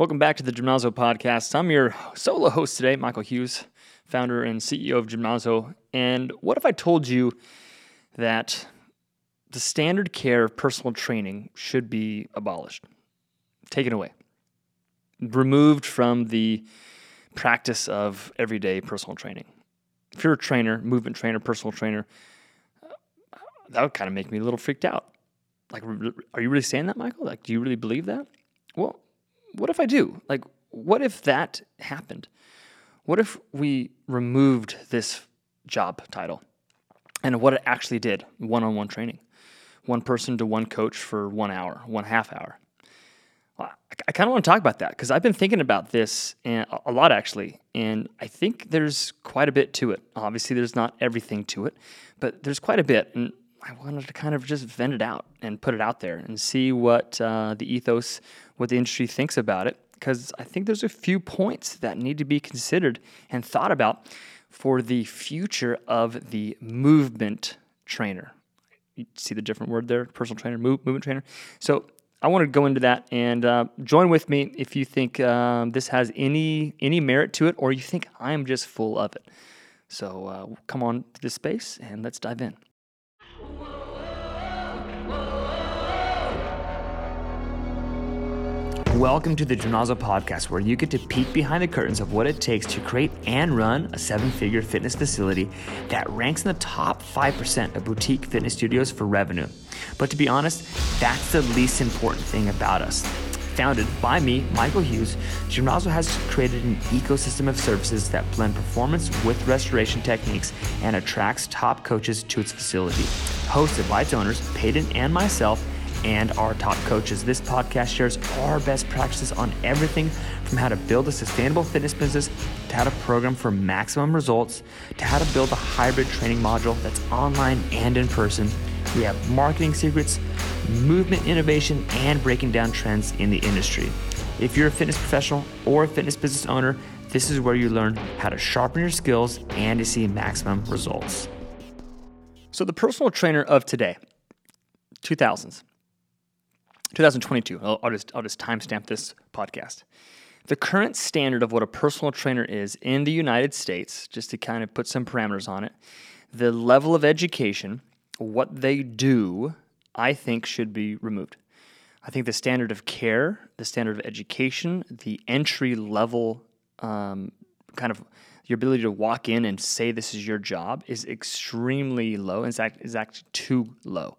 Welcome back to the Gymnazo podcast. I'm your solo host today, Michael Hughes, founder and CEO of Gymnazo. And what if I told you that the standard care of personal training should be abolished, taken away, removed from the practice of everyday personal training? If you're a trainer, movement trainer, personal trainer, that would kind of make me a little freaked out. Like, are you really saying that, Michael? Like, do you really believe that? Well, what if I do? Like, what if that happened? What if we removed this job title and what it actually did one on one training? One person to one coach for one hour, one half hour. I kind of want to talk about that because I've been thinking about this a lot actually, and I think there's quite a bit to it. Obviously, there's not everything to it, but there's quite a bit. And I wanted to kind of just vent it out and put it out there and see what uh, the ethos, what the industry thinks about it. Because I think there's a few points that need to be considered and thought about for the future of the movement trainer. You see the different word there, personal trainer, move, movement trainer. So I want to go into that and uh, join with me if you think um, this has any any merit to it, or you think I'm just full of it. So uh, come on to this space and let's dive in. Welcome to the Gymnazo podcast, where you get to peek behind the curtains of what it takes to create and run a seven figure fitness facility that ranks in the top 5% of boutique fitness studios for revenue. But to be honest, that's the least important thing about us. Founded by me, Michael Hughes, Gymnazo has created an ecosystem of services that blend performance with restoration techniques and attracts top coaches to its facility. Hosted by its owners, Peyton and myself, and our top coaches. This podcast shares our best practices on everything from how to build a sustainable fitness business to how to program for maximum results to how to build a hybrid training module that's online and in person. We have marketing secrets, movement innovation, and breaking down trends in the industry. If you're a fitness professional or a fitness business owner, this is where you learn how to sharpen your skills and to see maximum results. So, the personal trainer of today, 2000s, 2022. I'll, I'll just I'll just timestamp this podcast. The current standard of what a personal trainer is in the United States, just to kind of put some parameters on it, the level of education, what they do, I think should be removed. I think the standard of care, the standard of education, the entry level um, kind of your ability to walk in and say this is your job is extremely low. In fact, is actually too low.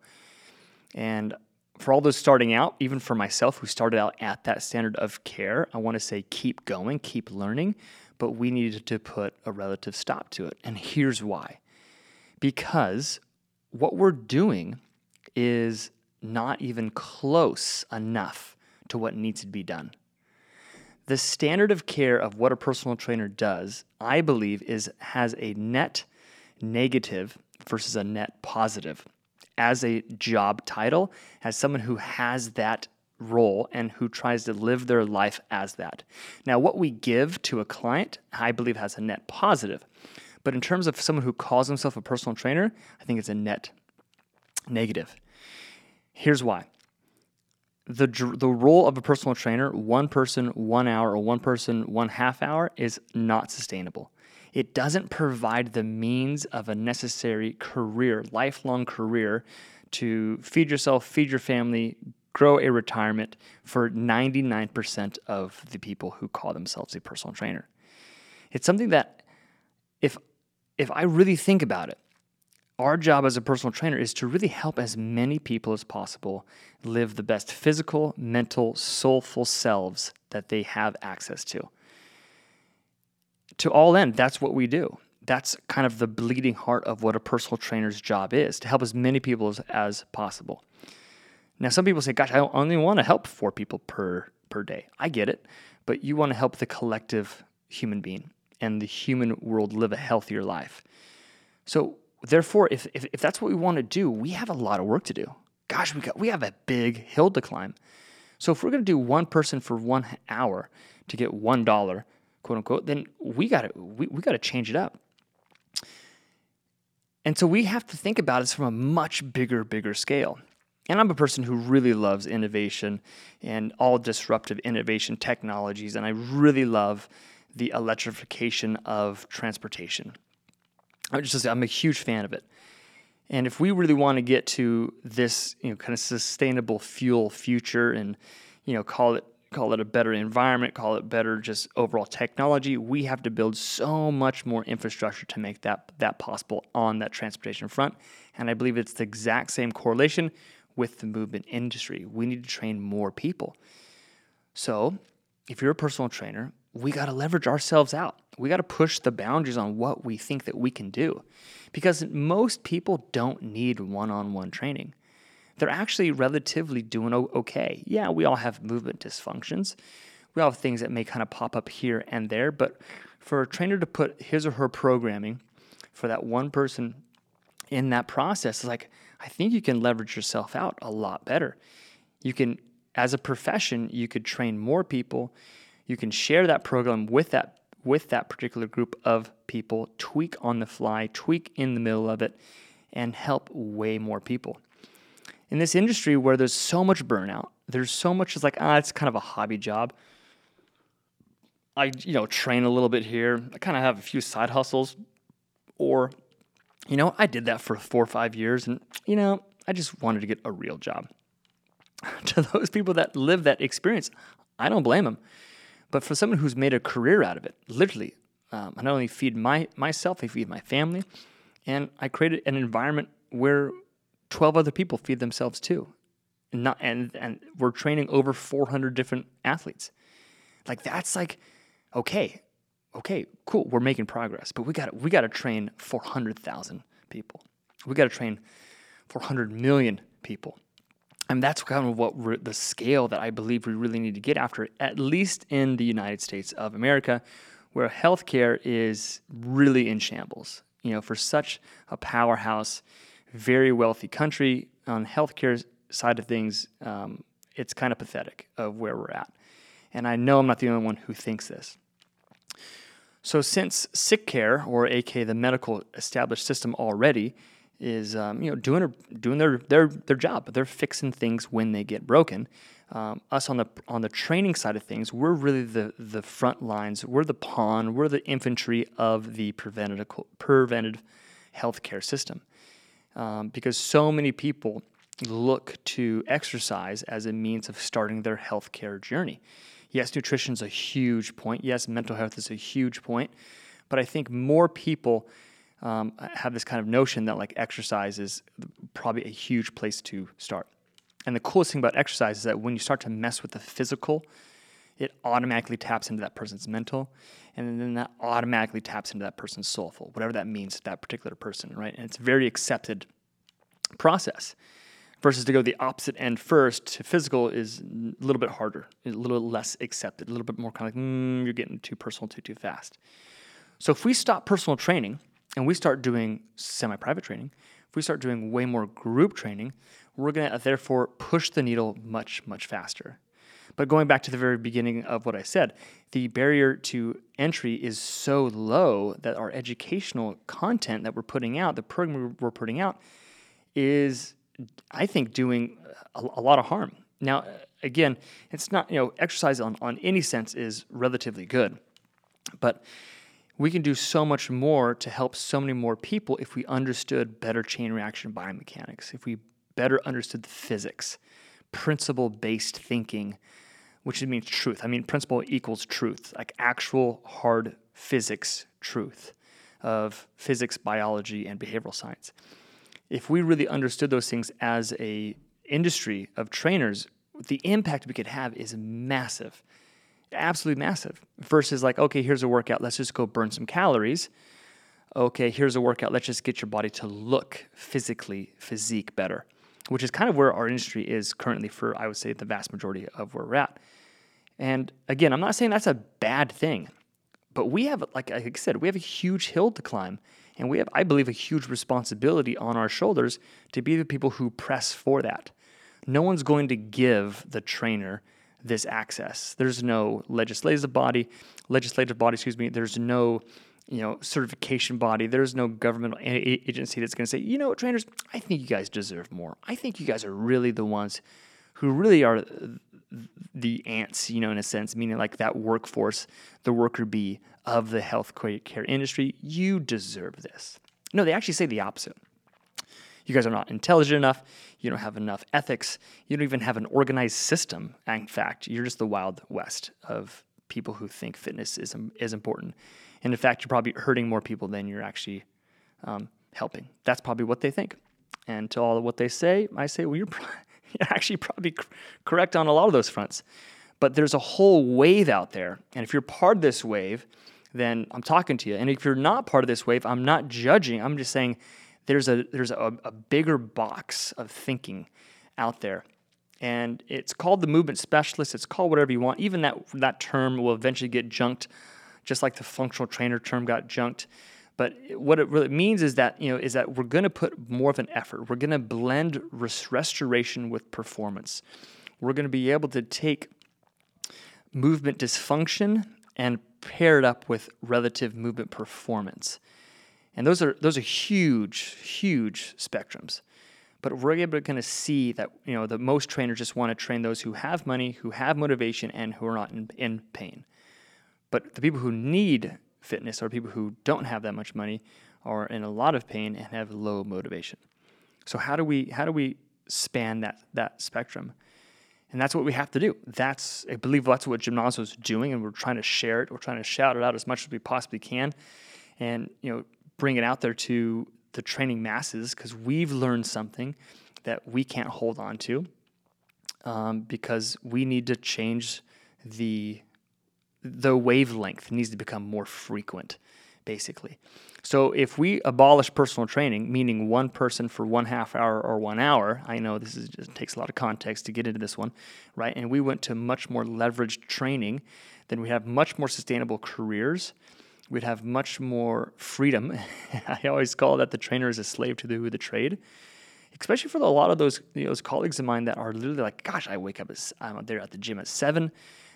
And for all those starting out, even for myself who started out at that standard of care, I want to say keep going, keep learning, but we needed to put a relative stop to it. And here's why because what we're doing is not even close enough to what needs to be done. The standard of care of what a personal trainer does, I believe, is has a net negative versus a net positive as a job title, as someone who has that role and who tries to live their life as that. Now, what we give to a client, I believe, has a net positive. But in terms of someone who calls himself a personal trainer, I think it's a net negative. Here's why. The, the role of a personal trainer, one person, one hour, or one person, one half hour, is not sustainable it doesn't provide the means of a necessary career, lifelong career to feed yourself, feed your family, grow a retirement for 99% of the people who call themselves a personal trainer. It's something that if if I really think about it, our job as a personal trainer is to really help as many people as possible live the best physical, mental, soulful selves that they have access to to all end, that's what we do. That's kind of the bleeding heart of what a personal trainer's job is to help as many people as, as possible. Now, some people say, gosh, I only want to help four people per, per day. I get it, but you want to help the collective human being and the human world live a healthier life. So, therefore, if, if, if that's what we want to do, we have a lot of work to do. Gosh, we, got, we have a big hill to climb. So, if we're going to do one person for one hour to get $1, quote unquote, then we got to we, we got to change it up. And so we have to think about this from a much bigger, bigger scale. And I'm a person who really loves innovation and all disruptive innovation technologies, and I really love the electrification of transportation. I'm just I'm a huge fan of it. And if we really want to get to this, you know, kind of sustainable fuel future and, you know, call it call it a better environment, call it better just overall technology, we have to build so much more infrastructure to make that that possible on that transportation front. And I believe it's the exact same correlation with the movement industry. We need to train more people. So, if you're a personal trainer, we got to leverage ourselves out. We got to push the boundaries on what we think that we can do. Because most people don't need one-on-one training. They're actually relatively doing okay. Yeah, we all have movement dysfunctions. We all have things that may kind of pop up here and there, but for a trainer to put his or her programming for that one person in that process like I think you can leverage yourself out a lot better. You can as a profession, you could train more people you can share that program with that with that particular group of people, tweak on the fly, tweak in the middle of it, and help way more people. In this industry where there's so much burnout, there's so much is like, ah, it's kind of a hobby job. I, you know, train a little bit here. I kind of have a few side hustles. Or, you know, I did that for four or five years and, you know, I just wanted to get a real job. to those people that live that experience, I don't blame them. But for someone who's made a career out of it, literally, um, I not only feed my myself, I feed my family, and I created an environment where 12 other people feed themselves too. And, not, and, and we're training over 400 different athletes. Like that's like, okay, okay, cool, we're making progress, but we got we got to train 400,000 people. We got to train 400 million people. And that's kind of what the scale that I believe we really need to get after, at least in the United States of America, where healthcare is really in shambles. You know, for such a powerhouse, very wealthy country on healthcare side of things, um, it's kind of pathetic of where we're at. And I know I'm not the only one who thinks this. So, since sick care, or AK the medical established system already, is um, you know doing doing their their their job. They're fixing things when they get broken. Um, us on the on the training side of things, we're really the the front lines. We're the pawn. We're the infantry of the preventative preventive healthcare system, um, because so many people look to exercise as a means of starting their healthcare journey. Yes, nutrition is a huge point. Yes, mental health is a huge point, but I think more people um, have this kind of notion that like exercise is probably a huge place to start. And the coolest thing about exercise is that when you start to mess with the physical, it automatically taps into that person's mental, and then that automatically taps into that person's soulful, whatever that means to that particular person, right? And it's a very accepted process. Versus to go the opposite end first to physical is a little bit harder, a little less accepted, a little bit more kind of like, mm, you're getting too personal too, too fast. So if we stop personal training and we start doing semi private training, if we start doing way more group training, we're going to therefore push the needle much, much faster. But going back to the very beginning of what I said, the barrier to entry is so low that our educational content that we're putting out, the program we're putting out, is, I think, doing a, a lot of harm. Now, again, it's not, you know, exercise on, on any sense is relatively good. But we can do so much more to help so many more people if we understood better chain reaction biomechanics, if we better understood the physics, principle based thinking, which means truth. I mean, principle equals truth, like actual hard physics truth of physics, biology, and behavioral science. If we really understood those things as a industry of trainers, the impact we could have is massive absolutely massive. Versus like, okay, here's a workout, let's just go burn some calories. Okay, here's a workout, let's just get your body to look physically, physique better, which is kind of where our industry is currently for, I would say, the vast majority of where we're at. And again, I'm not saying that's a bad thing, but we have, like I said, we have a huge hill to climb. And we have, I believe, a huge responsibility on our shoulders to be the people who press for that. No one's going to give the trainer this access. There's no legislative body, legislative body, excuse me. There's no you know certification body. There's no governmental agency that's going to say, you know, trainers, I think you guys deserve more. I think you guys are really the ones who really are the ants, you know, in a sense, meaning like that workforce, the worker bee of the health care industry. You deserve this. No, they actually say the opposite. You guys are not intelligent enough. You don't have enough ethics. You don't even have an organized system. In fact, you're just the wild west of people who think fitness is, is important. And in fact, you're probably hurting more people than you're actually um, helping. That's probably what they think. And to all of what they say, I say, well, you're, you're actually probably correct on a lot of those fronts. But there's a whole wave out there. And if you're part of this wave, then I'm talking to you. And if you're not part of this wave, I'm not judging. I'm just saying there's a there's a, a bigger box of thinking out there. And it's called the movement specialist. It's called whatever you want. Even that that term will eventually get junked, just like the functional trainer term got junked. But what it really means is that you know is that we're going to put more of an effort. We're going to blend res- restoration with performance. We're going to be able to take movement dysfunction and pair it up with relative movement performance. And those are those are huge, huge spectrums. But we're able to kind of see that you know the most trainers just want to train those who have money, who have motivation, and who are not in, in pain. But the people who need fitness are people who don't have that much money, are in a lot of pain, and have low motivation. So how do we how do we span that that spectrum? And that's what we have to do. That's I believe that's what Gymnazo is doing, and we're trying to share it. We're trying to shout it out as much as we possibly can, and you know bring it out there to the training masses because we've learned something that we can't hold on to um, because we need to change the the wavelength needs to become more frequent basically. So if we abolish personal training meaning one person for one half hour or one hour i know this is just takes a lot of context to get into this one right? And we went to much more leveraged training then we have much more sustainable careers we'd have much more freedom. I always call that the trainer is a slave to the, the trade, especially for a lot of those you know, those colleagues of mine that are literally like, gosh, I wake up, at, I'm there at the gym at seven,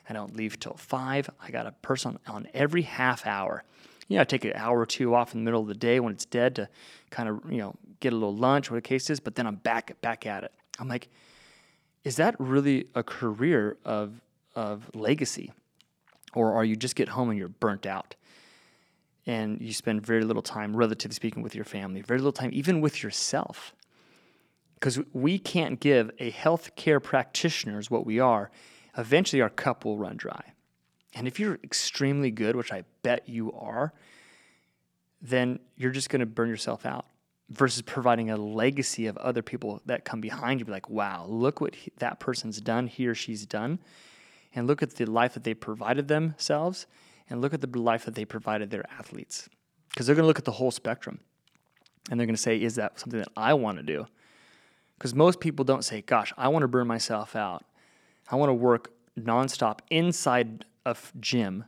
I don't leave till five. I got a person on every half hour. You know, I take an hour or two off in the middle of the day when it's dead to kind of you know get a little lunch, what the case is, but then I'm back back at it. I'm like, is that really a career of of legacy? Or are you just get home and you're burnt out? And you spend very little time, relatively speaking, with your family, very little time even with yourself. Because we can't give a healthcare practitioner, what we are, eventually our cup will run dry. And if you're extremely good, which I bet you are, then you're just going to burn yourself out versus providing a legacy of other people that come behind you. Be like, wow, look what he, that person's done, he or she's done. And look at the life that they provided themselves and look at the life that they provided their athletes. Because they're going to look at the whole spectrum and they're going to say, is that something that I want to do? Because most people don't say, gosh, I want to burn myself out. I want to work nonstop inside a gym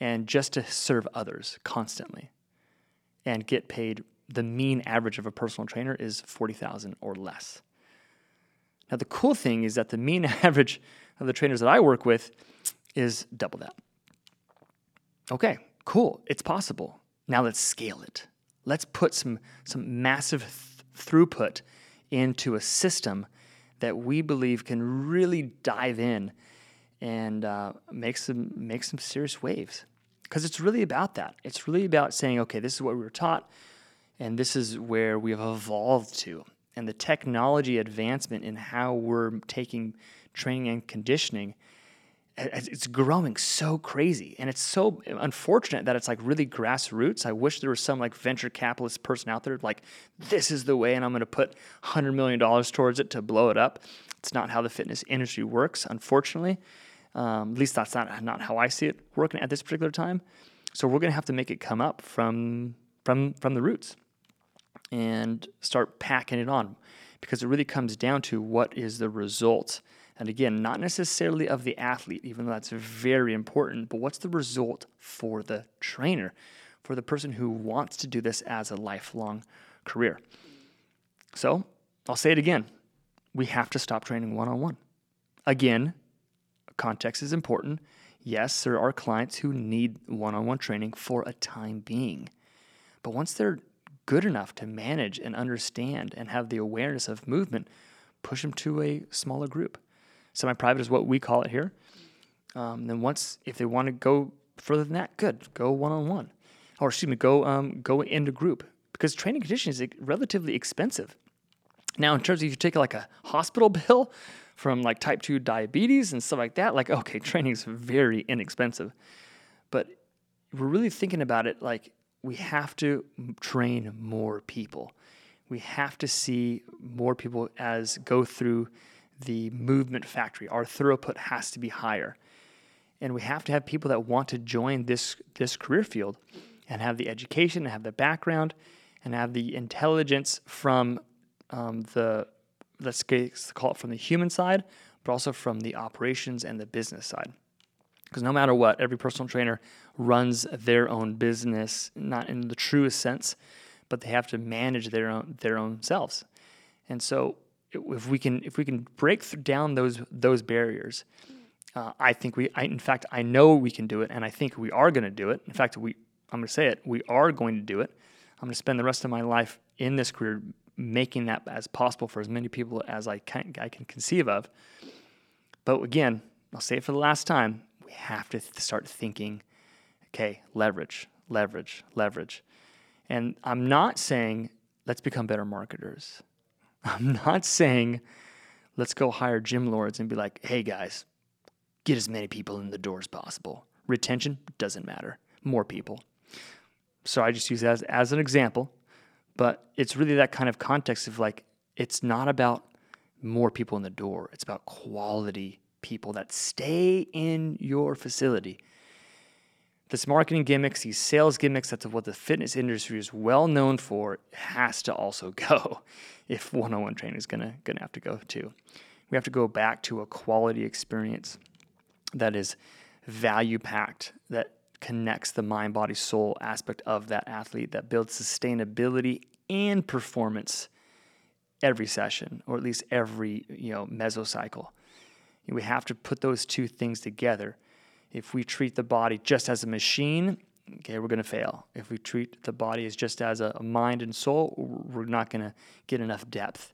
and just to serve others constantly and get paid. The mean average of a personal trainer is 40,000 or less. Now, the cool thing is that the mean average of the trainers that I work with is double that. Okay, cool. It's possible. Now let's scale it. Let's put some, some massive th- throughput into a system that we believe can really dive in and uh, make some make some serious waves. Because it's really about that. It's really about saying, okay, this is what we were taught, and this is where we have evolved to. And the technology advancement in how we're taking training and conditioning it's growing so crazy and it's so unfortunate that it's like really grassroots. I wish there was some like venture capitalist person out there like this is the way and i'm going to put $100 million towards it to blow it up. It's not how the fitness industry works unfortunately. Um, at least that's not, not how i see it working at this particular time. So we're going to have to make it come up from from from the roots and start packing it on because it really comes down to what is the result and again, not necessarily of the athlete, even though that's very important, but what's the result for the trainer, for the person who wants to do this as a lifelong career? So I'll say it again we have to stop training one on one. Again, context is important. Yes, there are clients who need one on one training for a time being. But once they're good enough to manage and understand and have the awareness of movement, push them to a smaller group. Semi private is what we call it here. Um, then once, if they want to go further than that, good, go one on one, or excuse me, go um, go into group because training conditioning is relatively expensive. Now, in terms of if you take like a hospital bill from like type 2 diabetes and stuff like that, like, okay, training is very inexpensive. But we're really thinking about it like we have to train more people. We have to see more people as go through the movement factory. Our throughput has to be higher. And we have to have people that want to join this this career field and have the education and have the background and have the intelligence from um, the let's call it from the human side, but also from the operations and the business side. Because no matter what, every personal trainer runs their own business, not in the truest sense, but they have to manage their own their own selves. And so, if we can if we can break down those those barriers, uh, I think we. I, in fact, I know we can do it, and I think we are going to do it. In fact, we. I'm going to say it. We are going to do it. I'm going to spend the rest of my life in this career making that as possible for as many people as I can, I can conceive of. But again, I'll say it for the last time we have to th- start thinking okay, leverage, leverage, leverage. And I'm not saying let's become better marketers. I'm not saying let's go hire gym lords and be like, hey guys, get as many people in the door as possible. Retention doesn't matter, more people. So I just use that as, as an example. But it's really that kind of context of like, it's not about more people in the door, it's about quality people that stay in your facility. This marketing gimmicks, these sales gimmicks, that's what the fitness industry is well known for, has to also go if one on one training is gonna, gonna have to go too. We have to go back to a quality experience that is value packed, that connects the mind body soul aspect of that athlete that builds sustainability and performance every session or at least every you know mesocycle we have to put those two things together if we treat the body just as a machine okay we're going to fail. If we treat the body as just as a mind and soul we're not going to get enough depth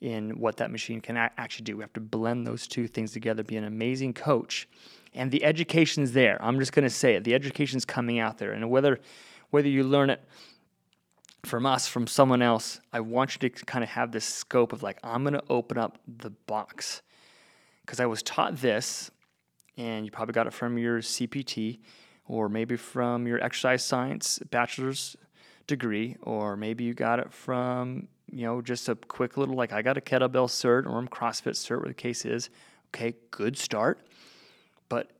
in what that machine can actually do. We have to blend those two things together be an amazing coach. And the education's there. I'm just going to say it. The education's coming out there, and whether whether you learn it from us, from someone else, I want you to kind of have this scope of like, I'm going to open up the box. Because I was taught this, and you probably got it from your CPT or maybe from your exercise science bachelor's degree, or maybe you got it from you know just a quick little like I got a kettlebell cert or I'm CrossFit cert, where the case is. Okay, good start but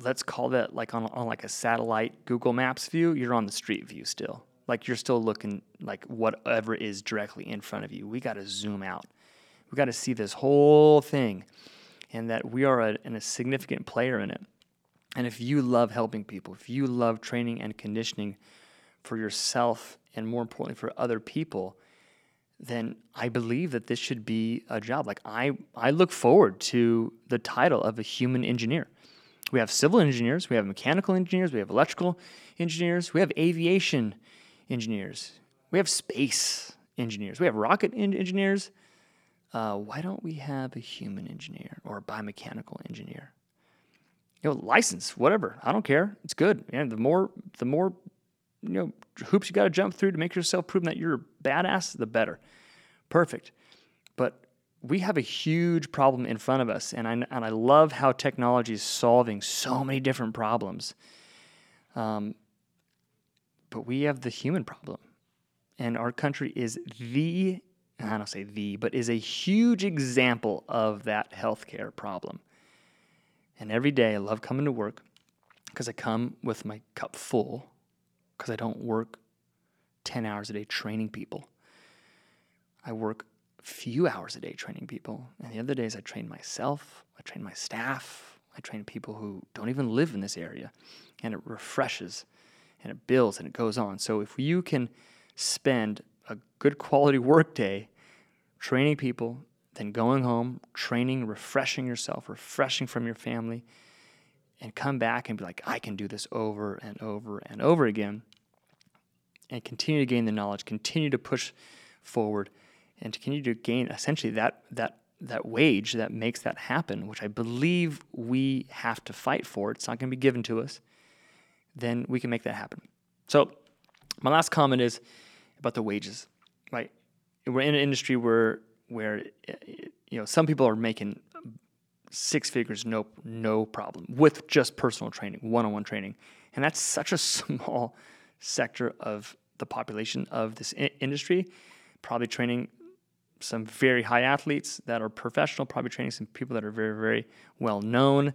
let's call that like on, on like a satellite Google Maps view, you're on the street view still. Like you're still looking like whatever is directly in front of you. We got to zoom out. We got to see this whole thing and that we are a, a significant player in it. And if you love helping people, if you love training and conditioning for yourself and more importantly for other people, then I believe that this should be a job. Like I, I look forward to the title of a human engineer. We have civil engineers, we have mechanical engineers, we have electrical engineers, we have aviation engineers, we have space engineers, we have rocket engineers. Uh, why don't we have a human engineer or a biomechanical engineer? You know, license, whatever. I don't care. It's good. And the more, the more, you know, hoops you got to jump through to make yourself prove that you're a badass, the better. Perfect. But we have a huge problem in front of us, and I, and I love how technology is solving so many different problems. Um, but we have the human problem, and our country is the I don't say the, but is a huge example of that healthcare problem. And every day I love coming to work because I come with my cup full because I don't work 10 hours a day training people. I work few hours a day training people. And the other days I train myself, I train my staff, I train people who don't even live in this area. And it refreshes and it builds and it goes on. So if you can spend a good quality work day training people, then going home, training, refreshing yourself, refreshing from your family, and come back and be like, I can do this over and over and over again, and continue to gain the knowledge, continue to push forward, and continue to gain essentially that that that wage that makes that happen, which I believe we have to fight for. It's not going to be given to us. Then we can make that happen. So, my last comment is about the wages. Right, we're in an industry where where you know some people are making six figures, no no problem with just personal training, one-on-one training, and that's such a small sector of the population of this industry. Probably training some very high athletes that are professional, probably training some people that are very very well known,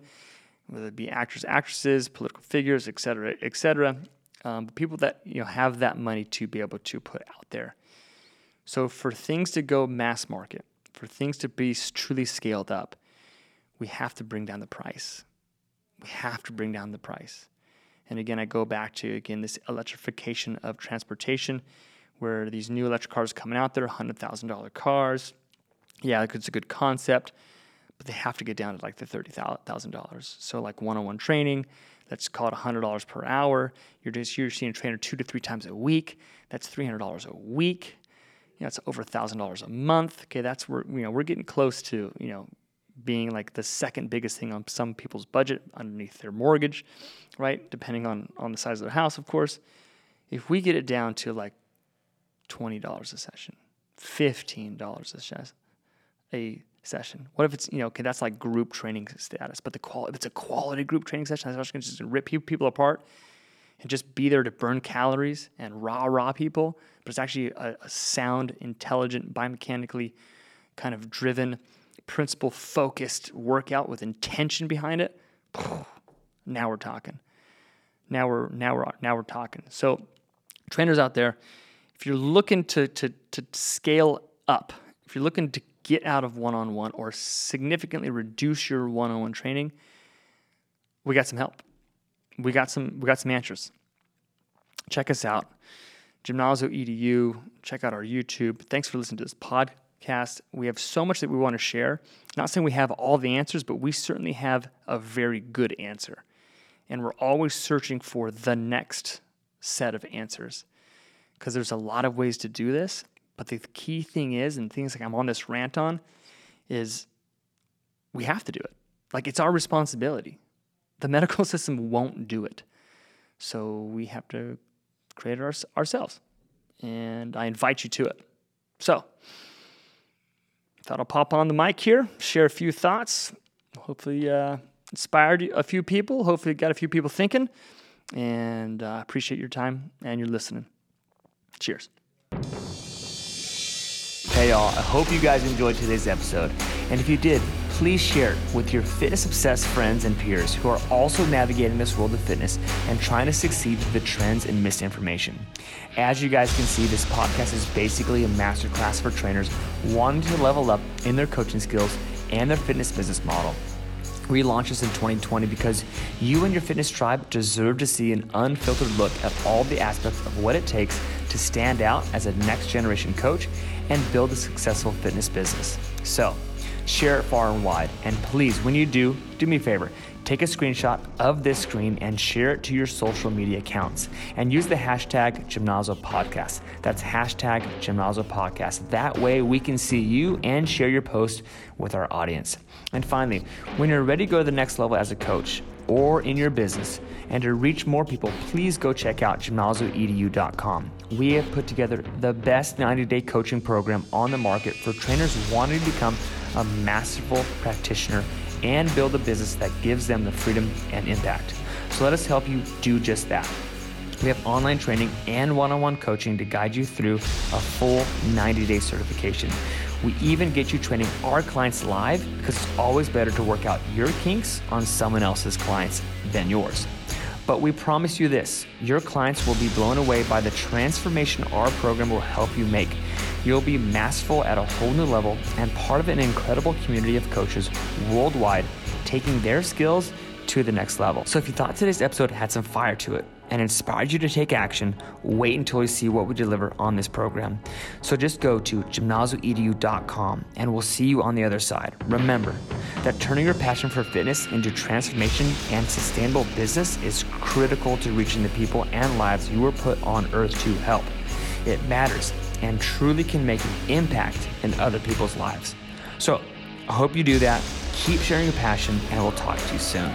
whether it be actors, actresses, political figures, et cetera, et cetera. Um, people that you know have that money to be able to put out there. So for things to go mass market, for things to be truly scaled up, we have to bring down the price. We have to bring down the price. And again, I go back to again this electrification of transportation, where these new electric cars coming out there, hundred thousand dollar cars. Yeah, it's a good concept, but they have to get down to like the thirty thousand dollars. So like one-on-one training, let's call it hundred dollars per hour. You're just you're seeing a trainer two to three times a week. That's three hundred dollars a week. You know, it's over thousand dollars a month. Okay, that's where you know we're getting close to you know being like the second biggest thing on some people's budget underneath their mortgage, right? Depending on on the size of their house, of course. If we get it down to like twenty dollars a session, fifteen dollars a session, a session. What if it's you know okay that's like group training status, but the quality if it's a quality group training session, that's going to just rip people apart and just be there to burn calories and rah rah people. But it's actually a, a sound, intelligent, biomechanically kind of driven principle focused workout with intention behind it, now we're talking. Now we're now we're now we're talking. So trainers out there, if you're looking to to to scale up, if you're looking to get out of one-on-one or significantly reduce your one-on-one training, we got some help. We got some we got some answers. Check us out. Gymnazo EDU. Check out our YouTube. Thanks for listening to this podcast. We have so much that we want to share. Not saying we have all the answers, but we certainly have a very good answer. And we're always searching for the next set of answers because there's a lot of ways to do this. But the key thing is, and things like I'm on this rant on, is we have to do it. Like it's our responsibility. The medical system won't do it. So we have to create it ourselves. And I invite you to it. So, I thought I'll pop on the mic here, share a few thoughts. Hopefully, uh, inspired a few people. Hopefully, got a few people thinking. And uh, appreciate your time and your listening. Cheers. Hey, y'all. I hope you guys enjoyed today's episode. And if you did, please share it with your fitness obsessed friends and peers who are also navigating this world of fitness and trying to succeed with the trends and misinformation. As you guys can see, this podcast is basically a masterclass for trainers wanting to level up in their coaching skills and their fitness business model. We launched this in 2020 because you and your fitness tribe deserve to see an unfiltered look at all the aspects of what it takes to stand out as a next generation coach and build a successful fitness business. So, share it far and wide. And please, when you do, do me a favor take a screenshot of this screen and share it to your social media accounts and use the hashtag Gymnazo Podcast. That's hashtag Gymnazo Podcast. That way we can see you and share your post with our audience. And finally, when you're ready to go to the next level as a coach, or in your business. And to reach more people, please go check out gymnazoedu.com. We have put together the best 90 day coaching program on the market for trainers wanting to become a masterful practitioner and build a business that gives them the freedom and impact. So let us help you do just that. We have online training and one on one coaching to guide you through a full 90 day certification. We even get you training our clients live because it's always better to work out your kinks on someone else's clients than yours. But we promise you this your clients will be blown away by the transformation our program will help you make. You'll be masterful at a whole new level and part of an incredible community of coaches worldwide taking their skills to the next level. So if you thought today's episode had some fire to it, and inspired you to take action, wait until you see what we deliver on this program. So just go to gymnazoedu.com and we'll see you on the other side. Remember that turning your passion for fitness into transformation and sustainable business is critical to reaching the people and lives you were put on earth to help. It matters and truly can make an impact in other people's lives. So I hope you do that. Keep sharing your passion, and we'll talk to you soon.